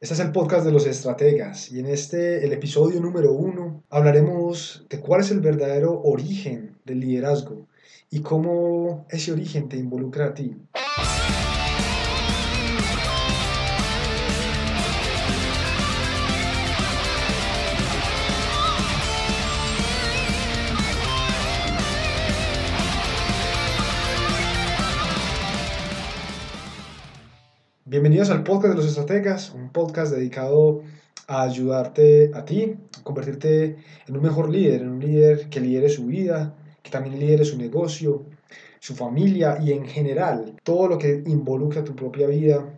Este es el podcast de los estrategas y en este, el episodio número uno, hablaremos de cuál es el verdadero origen del liderazgo y cómo ese origen te involucra a ti. Bienvenidos al podcast de los estrategas, un podcast dedicado a ayudarte a ti, a convertirte en un mejor líder, en un líder que lidere su vida, que también lidere su negocio, su familia y en general todo lo que involucra tu propia vida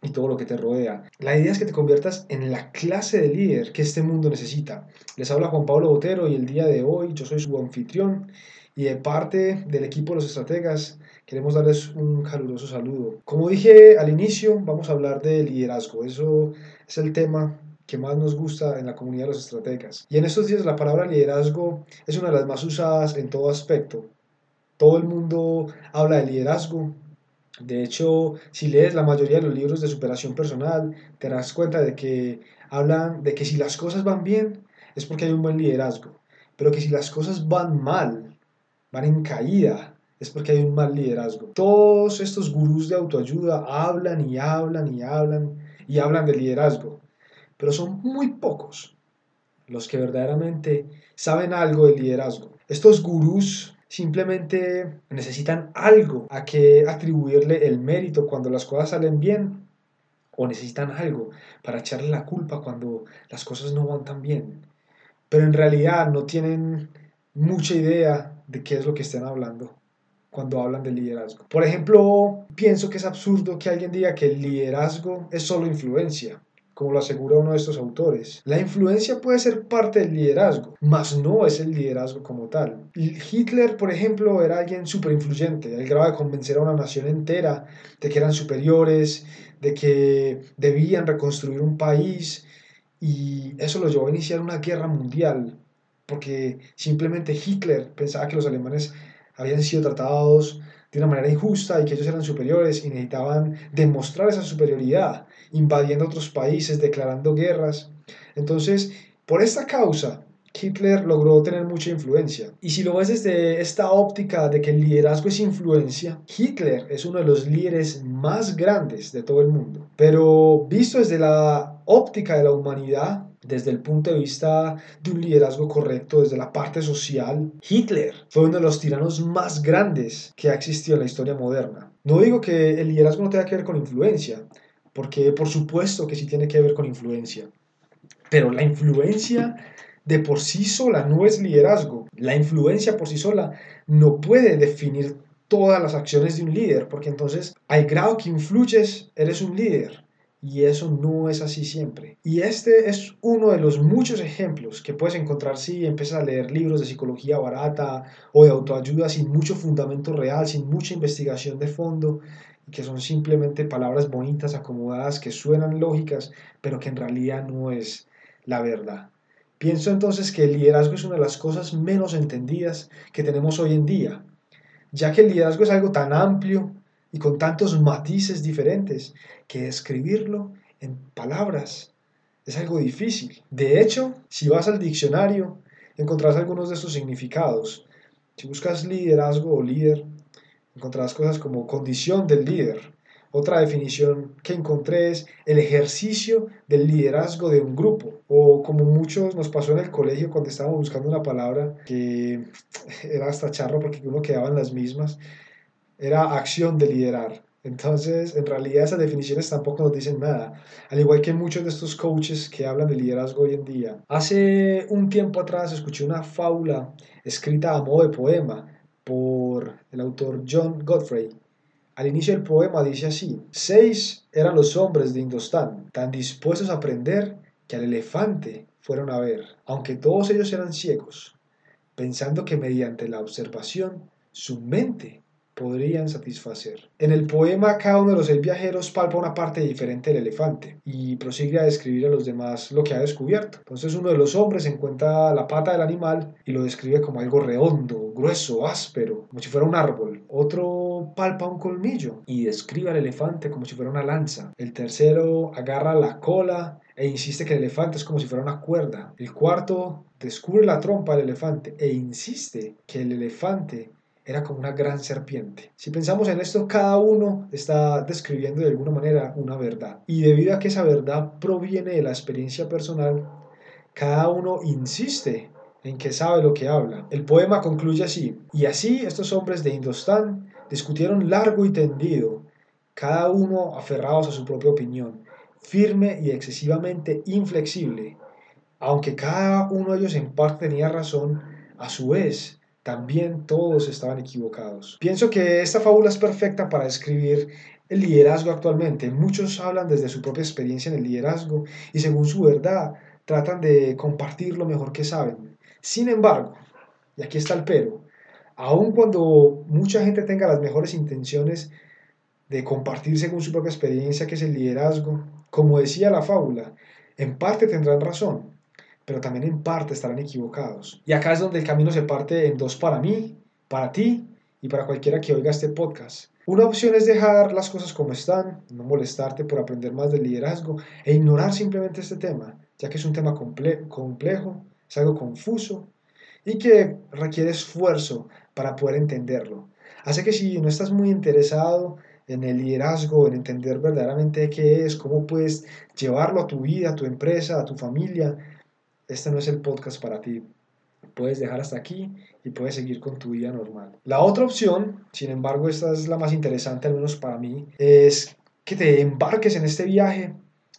y todo lo que te rodea. La idea es que te conviertas en la clase de líder que este mundo necesita. Les habla Juan Pablo Botero y el día de hoy yo soy su anfitrión y de parte del equipo de los estrategas queremos darles un caluroso saludo. Como dije al inicio, vamos a hablar de liderazgo. Eso es el tema que más nos gusta en la comunidad de los estrategas. Y en estos días la palabra liderazgo es una de las más usadas en todo aspecto. Todo el mundo habla de liderazgo. De hecho, si lees la mayoría de los libros de superación personal, te das cuenta de que hablan de que si las cosas van bien es porque hay un buen liderazgo, pero que si las cosas van mal, van en caída, es porque hay un mal liderazgo. Todos estos gurús de autoayuda hablan y hablan y hablan y hablan de liderazgo, pero son muy pocos los que verdaderamente saben algo de liderazgo. Estos gurús simplemente necesitan algo a que atribuirle el mérito cuando las cosas salen bien o necesitan algo para echarle la culpa cuando las cosas no van tan bien. Pero en realidad no tienen mucha idea de qué es lo que están hablando cuando hablan de liderazgo. Por ejemplo, pienso que es absurdo que alguien diga que el liderazgo es solo influencia, como lo asegura uno de estos autores. La influencia puede ser parte del liderazgo, mas no es el liderazgo como tal. Hitler, por ejemplo, era alguien súper influyente, al grado de convencer a una nación entera de que eran superiores, de que debían reconstruir un país, y eso lo llevó a iniciar una guerra mundial, porque simplemente Hitler pensaba que los alemanes habían sido tratados de una manera injusta y que ellos eran superiores y necesitaban demostrar esa superioridad, invadiendo otros países, declarando guerras. Entonces, por esta causa, Hitler logró tener mucha influencia. Y si lo ves desde esta óptica de que el liderazgo es influencia, Hitler es uno de los líderes más grandes de todo el mundo. Pero visto desde la óptica de la humanidad, desde el punto de vista de un liderazgo correcto, desde la parte social, Hitler fue uno de los tiranos más grandes que ha existido en la historia moderna. No digo que el liderazgo no tenga que ver con influencia, porque por supuesto que sí tiene que ver con influencia, pero la influencia de por sí sola no es liderazgo. La influencia por sí sola no puede definir todas las acciones de un líder, porque entonces al grado que influyes, eres un líder. Y eso no es así siempre. Y este es uno de los muchos ejemplos que puedes encontrar si empiezas a leer libros de psicología barata o de autoayuda sin mucho fundamento real, sin mucha investigación de fondo, que son simplemente palabras bonitas, acomodadas, que suenan lógicas, pero que en realidad no es la verdad. Pienso entonces que el liderazgo es una de las cosas menos entendidas que tenemos hoy en día, ya que el liderazgo es algo tan amplio y con tantos matices diferentes que escribirlo en palabras es algo difícil. De hecho, si vas al diccionario, encontrarás algunos de estos significados. Si buscas liderazgo o líder, encontrarás cosas como condición del líder. Otra definición que encontré es el ejercicio del liderazgo de un grupo, o como muchos nos pasó en el colegio cuando estábamos buscando una palabra que era hasta charro porque uno quedaba en las mismas, era acción de liderar. Entonces, en realidad esas definiciones tampoco nos dicen nada, al igual que muchos de estos coaches que hablan de liderazgo hoy en día. Hace un tiempo atrás escuché una fábula escrita a modo de poema por el autor John Godfrey. Al inicio del poema dice así, seis eran los hombres de Indostán, tan dispuestos a aprender que al elefante fueron a ver, aunque todos ellos eran ciegos, pensando que mediante la observación su mente podrían satisfacer. En el poema, cada uno de los seis viajeros palpa una parte diferente del elefante y prosigue a describir a los demás lo que ha descubierto. Entonces uno de los hombres encuentra la pata del animal y lo describe como algo redondo, grueso, áspero, como si fuera un árbol. Otro palpa un colmillo y describe al elefante como si fuera una lanza. El tercero agarra la cola e insiste que el elefante es como si fuera una cuerda. El cuarto descubre la trompa del elefante e insiste que el elefante era como una gran serpiente. Si pensamos en esto, cada uno está describiendo de alguna manera una verdad. Y debido a que esa verdad proviene de la experiencia personal, cada uno insiste en que sabe lo que habla. El poema concluye así, y así estos hombres de Indostán discutieron largo y tendido, cada uno aferrados a su propia opinión, firme y excesivamente inflexible. Aunque cada uno de ellos en parte tenía razón, a su vez también todos estaban equivocados. Pienso que esta fábula es perfecta para describir el liderazgo actualmente. Muchos hablan desde su propia experiencia en el liderazgo y según su verdad tratan de compartir lo mejor que saben. Sin embargo, y aquí está el pero, aun cuando mucha gente tenga las mejores intenciones de compartir según su propia experiencia, que es el liderazgo, como decía la fábula, en parte tendrán razón, pero también en parte estarán equivocados. Y acá es donde el camino se parte en dos para mí, para ti y para cualquiera que oiga este podcast. Una opción es dejar las cosas como están, no molestarte por aprender más del liderazgo e ignorar simplemente este tema, ya que es un tema complejo, es algo confuso y que requiere esfuerzo para poder entenderlo. Así que si no estás muy interesado en el liderazgo, en entender verdaderamente qué es, cómo puedes llevarlo a tu vida, a tu empresa, a tu familia, este no es el podcast para ti. Puedes dejar hasta aquí y puedes seguir con tu vida normal. La otra opción, sin embargo, esta es la más interesante, al menos para mí, es que te embarques en este viaje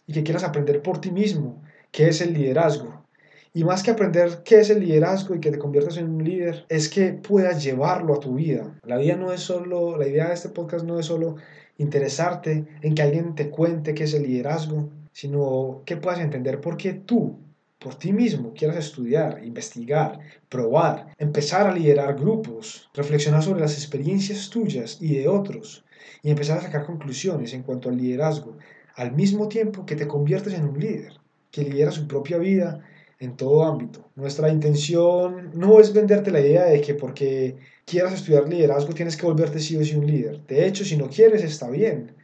y que quieras aprender por ti mismo qué es el liderazgo. Y más que aprender qué es el liderazgo y que te conviertas en un líder, es que puedas llevarlo a tu vida. La vida no es solo, la idea de este podcast no es solo interesarte en que alguien te cuente qué es el liderazgo, sino que puedas entender por qué tú por ti mismo quieras estudiar, investigar, probar, empezar a liderar grupos, reflexionar sobre las experiencias tuyas y de otros y empezar a sacar conclusiones en cuanto al liderazgo, al mismo tiempo que te conviertes en un líder, que lidera su propia vida en todo ámbito. Nuestra intención no es venderte la idea de que porque quieras estudiar liderazgo tienes que volverte sí o sí un líder. De hecho, si no quieres, está bien.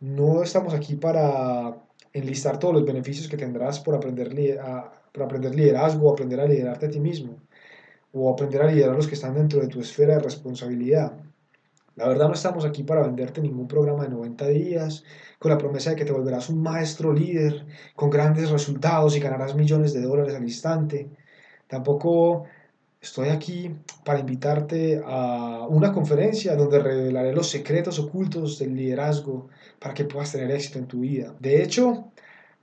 No estamos aquí para enlistar todos los beneficios que tendrás por aprender a para aprender liderazgo, aprender a liderarte a ti mismo, o aprender a liderar a los que están dentro de tu esfera de responsabilidad. La verdad no estamos aquí para venderte ningún programa de 90 días con la promesa de que te volverás un maestro líder con grandes resultados y ganarás millones de dólares al instante. Tampoco estoy aquí para invitarte a una conferencia donde revelaré los secretos ocultos del liderazgo para que puedas tener éxito en tu vida. De hecho,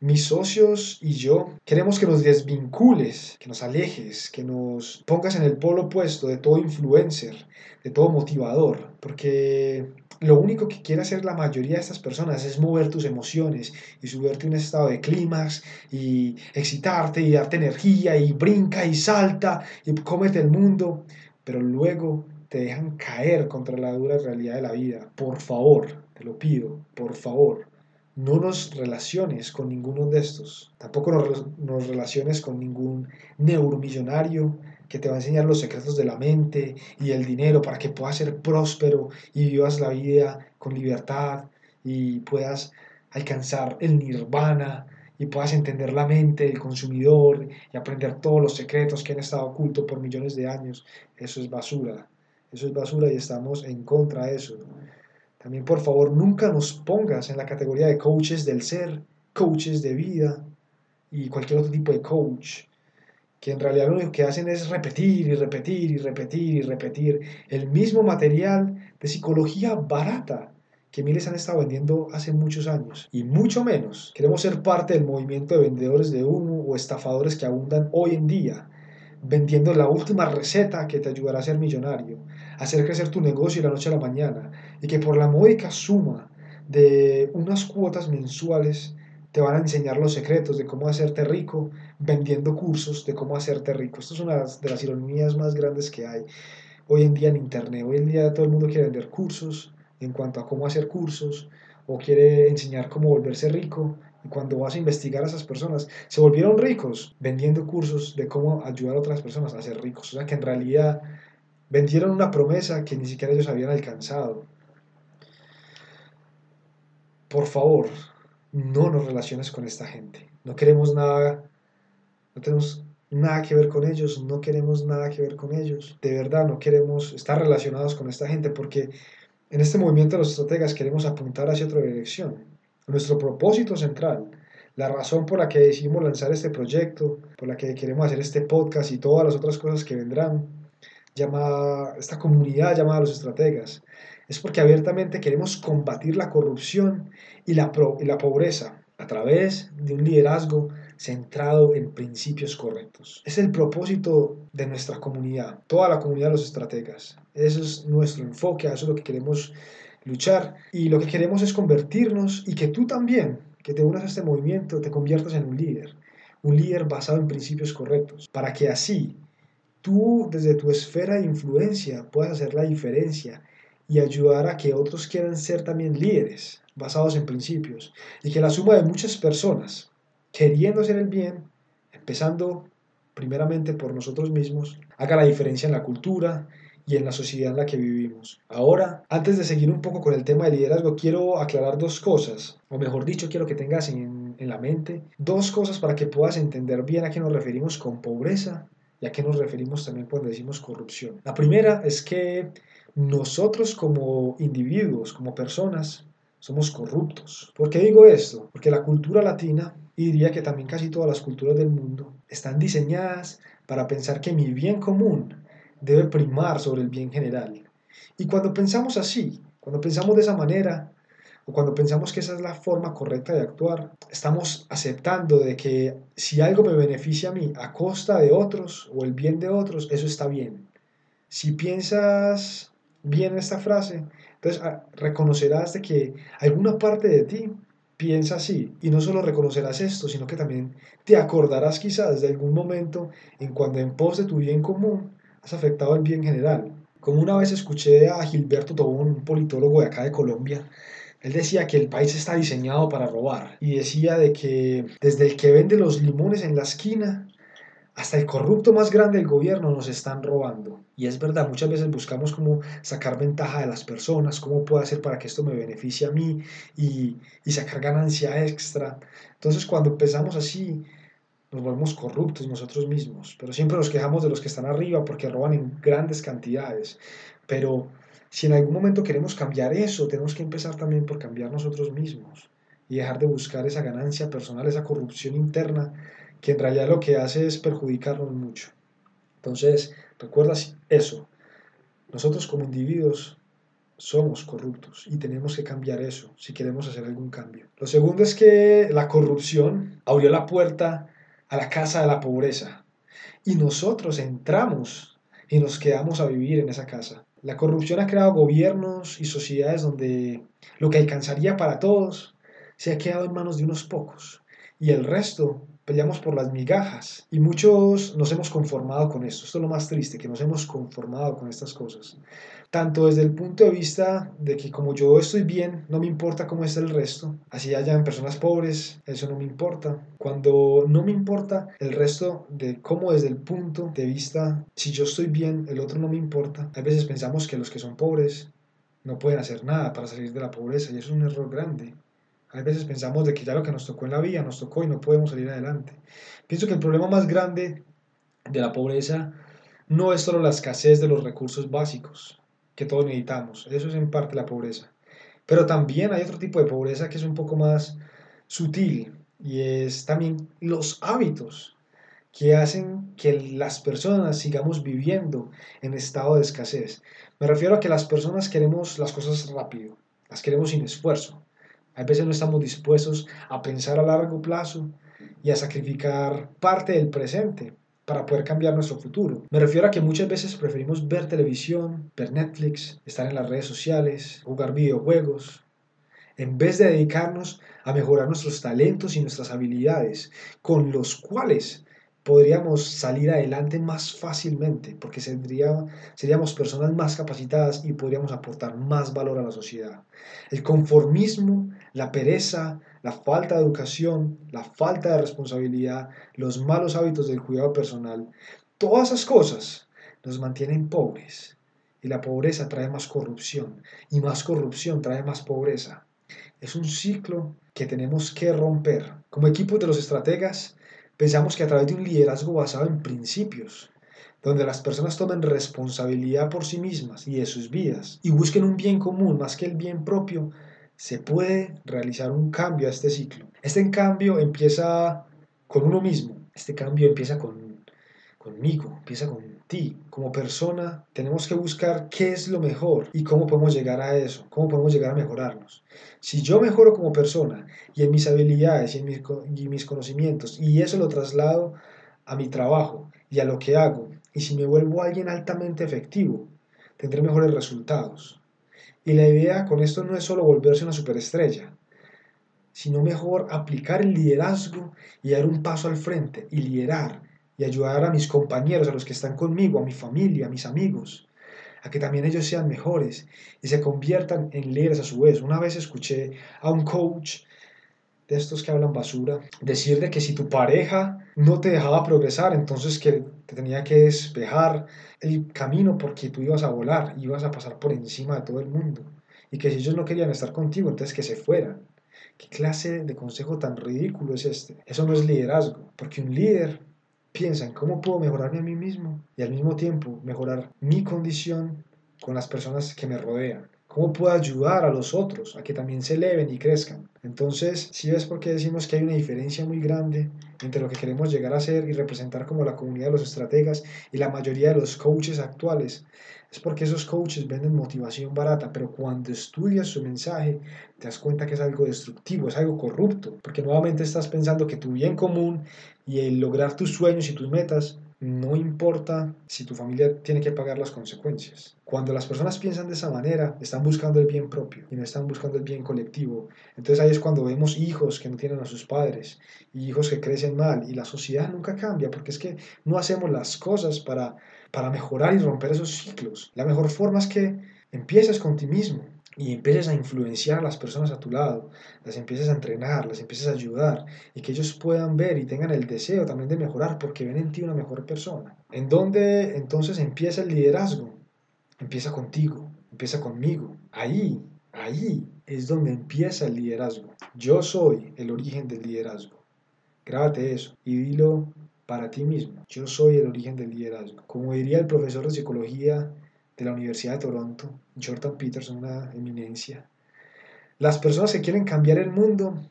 mis socios y yo queremos que nos desvincules, que nos alejes, que nos pongas en el polo opuesto de todo influencer, de todo motivador, porque lo único que quiere hacer la mayoría de estas personas es mover tus emociones y subirte a un estado de clímax y excitarte y darte energía y brinca y salta y cómete el mundo, pero luego te dejan caer contra la dura realidad de la vida. Por favor, te lo pido, por favor no nos relaciones con ninguno de estos. Tampoco nos, relaciones con ningún neuromillonario que te va a enseñar los secretos de la mente y el dinero para que puedas ser próspero y vivas la vida con libertad y puedas alcanzar el nirvana y puedas entender la mente del consumidor y aprender todos los secretos que han estado ocultos por millones de años. Eso es basura. Eso es basura y estamos en contra de eso. También por favor nunca nos pongas en la categoría de coaches del ser, coaches de vida y cualquier otro tipo de coach, que en realidad lo único que hacen es repetir y repetir y repetir y repetir el mismo material de psicología barata que miles han estado vendiendo hace muchos años. Y mucho menos queremos ser parte del movimiento de vendedores de humo o estafadores que abundan hoy en día, vendiendo la última receta que te ayudará a ser millonario hacer crecer tu negocio de la noche a la mañana y que por la módica suma de unas cuotas mensuales te van a enseñar los secretos de cómo hacerte rico vendiendo cursos de cómo hacerte rico. Esto es una de las ironías más grandes que hay hoy en día en Internet. Hoy en día todo el mundo quiere vender cursos en cuanto a cómo hacer cursos o quiere enseñar cómo volverse rico. Cuando vas a investigar a esas personas, se volvieron ricos vendiendo cursos de cómo ayudar a otras personas a ser ricos. O sea que en realidad vendieron una promesa que ni siquiera ellos habían alcanzado. por favor, no nos relaciones con esta gente. No queremos nada, no tenemos nada que ver con ellos, no queremos nada que ver con ellos. De verdad, no queremos estar relacionados con esta gente porque en este movimiento de los estrategas queremos apuntar hacia otra dirección. Nuestro propósito central, la razón por la que decidimos lanzar este proyecto, por la que queremos hacer este podcast y todas las otras cosas que vendrán, llama, esta comunidad llamada los estrategas, es porque abiertamente queremos combatir la corrupción y la pobreza a través de un liderazgo centrado en principios correctos. Es el propósito de nuestra comunidad, toda la comunidad de los estrategas. Ese es nuestro enfoque, eso es lo que queremos luchar. Y lo que queremos es convertirnos y que tú también, que te unas a este movimiento, te conviertas en un líder, un líder basado en principios correctos, para que así tú desde tu esfera de influencia puedas hacer la diferencia y ayudar a que otros quieran ser también líderes basados en principios. Y que la suma de muchas personas queriendo hacer el bien, empezando primeramente por nosotros mismos, haga la diferencia en la cultura y en la sociedad en la que vivimos. Ahora, antes de seguir un poco con el tema del liderazgo, quiero aclarar dos cosas, o mejor dicho, quiero que tengas en, en la mente dos cosas para que puedas entender bien a qué nos referimos con pobreza y a qué nos referimos también cuando decimos corrupción. La primera es que nosotros como individuos, como personas, somos corruptos. ¿Por qué digo esto? Porque la cultura latina y diría que también casi todas las culturas del mundo están diseñadas para pensar que mi bien común debe primar sobre el bien general. Y cuando pensamos así, cuando pensamos de esa manera, o cuando pensamos que esa es la forma correcta de actuar, estamos aceptando de que si algo me beneficia a mí a costa de otros o el bien de otros, eso está bien. Si piensas bien esta frase, entonces ah, reconocerás de que alguna parte de ti piensa así y no solo reconocerás esto, sino que también te acordarás quizás de algún momento en cuando en pos de tu bien común has afectado el bien general. Como una vez escuché a Gilberto Tobón, un politólogo de acá de Colombia, él decía que el país está diseñado para robar y decía de que desde el que vende los limones en la esquina hasta el corrupto más grande del gobierno nos están robando. Y es verdad, muchas veces buscamos cómo sacar ventaja de las personas, cómo puedo hacer para que esto me beneficie a mí y, y sacar ganancia extra. Entonces cuando empezamos así, nos volvemos corruptos nosotros mismos, pero siempre nos quejamos de los que están arriba porque roban en grandes cantidades. Pero si en algún momento queremos cambiar eso, tenemos que empezar también por cambiar nosotros mismos y dejar de buscar esa ganancia personal, esa corrupción interna que en realidad lo que hace es perjudicarnos mucho. Entonces, recuerda eso. Nosotros como individuos somos corruptos y tenemos que cambiar eso si queremos hacer algún cambio. Lo segundo es que la corrupción abrió la puerta a la casa de la pobreza y nosotros entramos y nos quedamos a vivir en esa casa. La corrupción ha creado gobiernos y sociedades donde lo que alcanzaría para todos se ha quedado en manos de unos pocos y el resto peleamos por las migajas y muchos nos hemos conformado con esto. Esto es lo más triste, que nos hemos conformado con estas cosas. Tanto desde el punto de vista de que como yo estoy bien, no me importa cómo está el resto. Así hayan personas pobres, eso no me importa. Cuando no me importa el resto de cómo desde el punto de vista, si yo estoy bien, el otro no me importa. A veces pensamos que los que son pobres no pueden hacer nada para salir de la pobreza y eso es un error grande. A veces pensamos de que ya lo que nos tocó en la vida nos tocó y no podemos salir adelante. Pienso que el problema más grande de la pobreza no es solo la escasez de los recursos básicos que todos necesitamos, eso es en parte la pobreza. Pero también hay otro tipo de pobreza que es un poco más sutil y es también los hábitos que hacen que las personas sigamos viviendo en estado de escasez. Me refiero a que las personas queremos las cosas rápido, las queremos sin esfuerzo. A veces no estamos dispuestos a pensar a largo plazo y a sacrificar parte del presente para poder cambiar nuestro futuro. Me refiero a que muchas veces preferimos ver televisión, ver Netflix, estar en las redes sociales, jugar videojuegos, en vez de dedicarnos a mejorar nuestros talentos y nuestras habilidades, con los cuales podríamos salir adelante más fácilmente, porque seríamos personas más capacitadas y podríamos aportar más valor a la sociedad. El conformismo, la pereza, la falta de educación, la falta de responsabilidad, los malos hábitos del cuidado personal, todas esas cosas nos mantienen pobres. Y la pobreza trae más corrupción, y más corrupción trae más pobreza. Es un ciclo que tenemos que romper. Como equipo de los estrategas, pensamos que a través de un liderazgo basado en principios, donde las personas tomen responsabilidad por sí mismas y de sus vidas y busquen un bien común más que el bien propio, se puede realizar un cambio a este ciclo. Este cambio empieza con uno mismo, este cambio empieza con, conmigo, empieza con ti. Como persona tenemos que buscar qué es lo mejor y cómo podemos llegar a eso, cómo podemos llegar a mejorarnos. Si yo mejoro como persona y en mis habilidades y en mis, mis conocimientos y eso lo traslado a mi trabajo y a lo que hago y si me vuelvo alguien altamente efectivo, tendré mejores resultados. Y la idea con esto no es solo volverse una superestrella, sino mejor aplicar el liderazgo y dar un paso al frente y liderar y ayudar a mis compañeros, a los que están conmigo, a mi familia, a mis amigos, a que también ellos sean mejores y se conviertan en líderes a su vez. Una vez escuché a un coach de estos que hablan basura, decir de que si tu pareja no te dejaba progresar, entonces que te tenía que despejar el camino porque tú ibas a volar, ibas a pasar por encima de todo el mundo. Y que si ellos no querían estar contigo, entonces que se fueran. ¿Qué clase de consejo tan ridículo es este? Eso no es liderazgo, porque un líder piensa en cómo puedo mejorarme a mí mismo y al mismo tiempo mejorar mi condición con las personas que me rodean. ¿Cómo puedo ayudar a los otros a que también se eleven y crezcan? Entonces, si ves por qué decimos que hay una diferencia muy grande entre lo que queremos llegar a ser y representar como la comunidad de los estrategas y la mayoría de los coaches actuales, es porque esos coaches venden motivación barata, pero cuando estudias su mensaje te das cuenta que es algo destructivo, es algo corrupto, porque nuevamente estás pensando que tu bien común y el lograr tus sueños y tus metas no importa si tu familia tiene que pagar las consecuencias. Cuando las personas piensan de esa manera, están buscando el bien propio y no están buscando el bien colectivo. Entonces ahí es cuando vemos hijos que no tienen a sus padres y hijos que crecen mal y la sociedad nunca cambia porque es que no hacemos las cosas para, para mejorar y romper esos ciclos. La mejor forma es que empieces con ti mismo y empieces a influenciar a las personas a tu lado, las empieces a entrenar, las empieces a ayudar y que ellos puedan ver y tengan el deseo también de mejorar porque ven en ti una mejor persona. ¿En dónde entonces empieza el liderazgo? Empieza contigo, empieza conmigo. Ahí, ahí es donde empieza el liderazgo. Yo soy el origen del liderazgo. Grábate eso y dilo para ti mismo. Yo soy el origen del liderazgo. Como diría el profesor de psicología de la Universidad de Toronto, Jordan Peterson, una eminencia. Las personas que quieren cambiar el mundo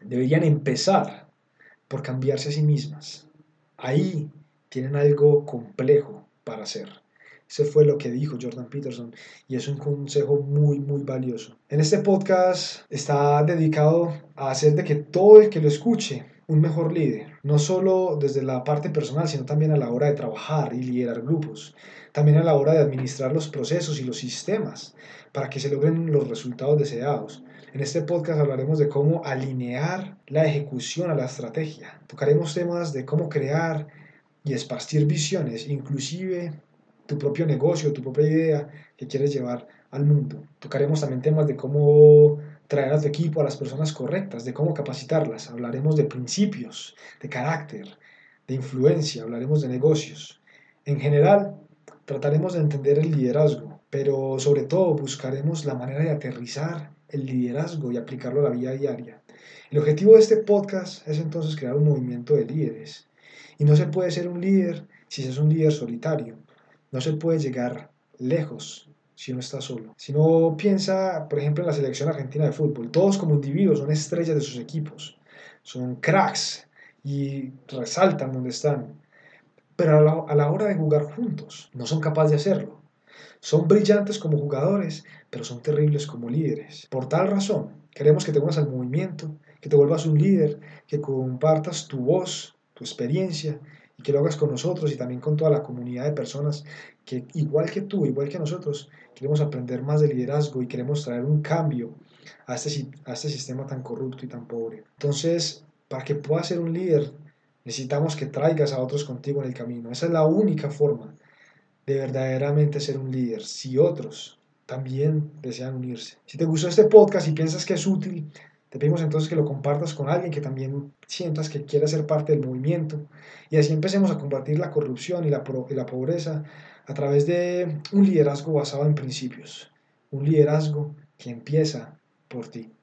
deberían empezar por cambiarse a sí mismas. Ahí tienen algo complejo para hacer. Ese fue lo que dijo Jordan Peterson y es un consejo muy, muy valioso. En este podcast está dedicado a hacer de que todo el que lo escuche un mejor líder, no solo desde la parte personal, sino también a la hora de trabajar y liderar grupos, también a la hora de administrar los procesos y los sistemas para que se logren los resultados deseados. En este podcast hablaremos de cómo alinear la ejecución a la estrategia. Tocaremos temas de cómo crear y esparcir visiones, inclusive tu propio negocio, tu propia idea que quieres llevar al mundo. Tocaremos también temas de cómo traer a tu equipo a las personas correctas, de cómo capacitarlas. Hablaremos de principios, de carácter, de influencia, hablaremos de negocios. En general, Trataremos de entender el liderazgo, pero sobre todo buscaremos la manera de aterrizar el liderazgo y aplicarlo a la vida diaria. El objetivo de este podcast es entonces crear un movimiento de líderes. Y no se puede ser un líder si se es un líder solitario. No se puede llegar lejos si uno está solo. Si no piensa, por ejemplo, en la selección argentina de fútbol, todos como individuos son estrellas de sus equipos, son cracks y resaltan donde están pero a la, hora de jugar juntos no son capaces de hacerlo. Son brillantes como jugadores, pero son terribles como líderes. Por tal razón, queremos que te unas al movimiento, que te vuelvas un líder, que compartas tu voz, tu experiencia y que lo hagas con nosotros y también con toda la comunidad de personas que, igual que tú, igual que nosotros, queremos aprender más de liderazgo y queremos traer un cambio a este, a este sistema tan corrupto y tan pobre. Entonces, para que puedas ser un líder, Necesitamos que traigas a otros contigo en el camino. Esa es la única forma de verdaderamente ser un líder. Si otros también desean unirse. Si te gustó este podcast y piensas que es útil, te pedimos entonces que lo compartas con alguien que también sientas que quiera ser parte del movimiento. Y así empecemos a combatir la corrupción y la, y la pobreza a través de un liderazgo basado en principios. Un liderazgo que empieza por ti.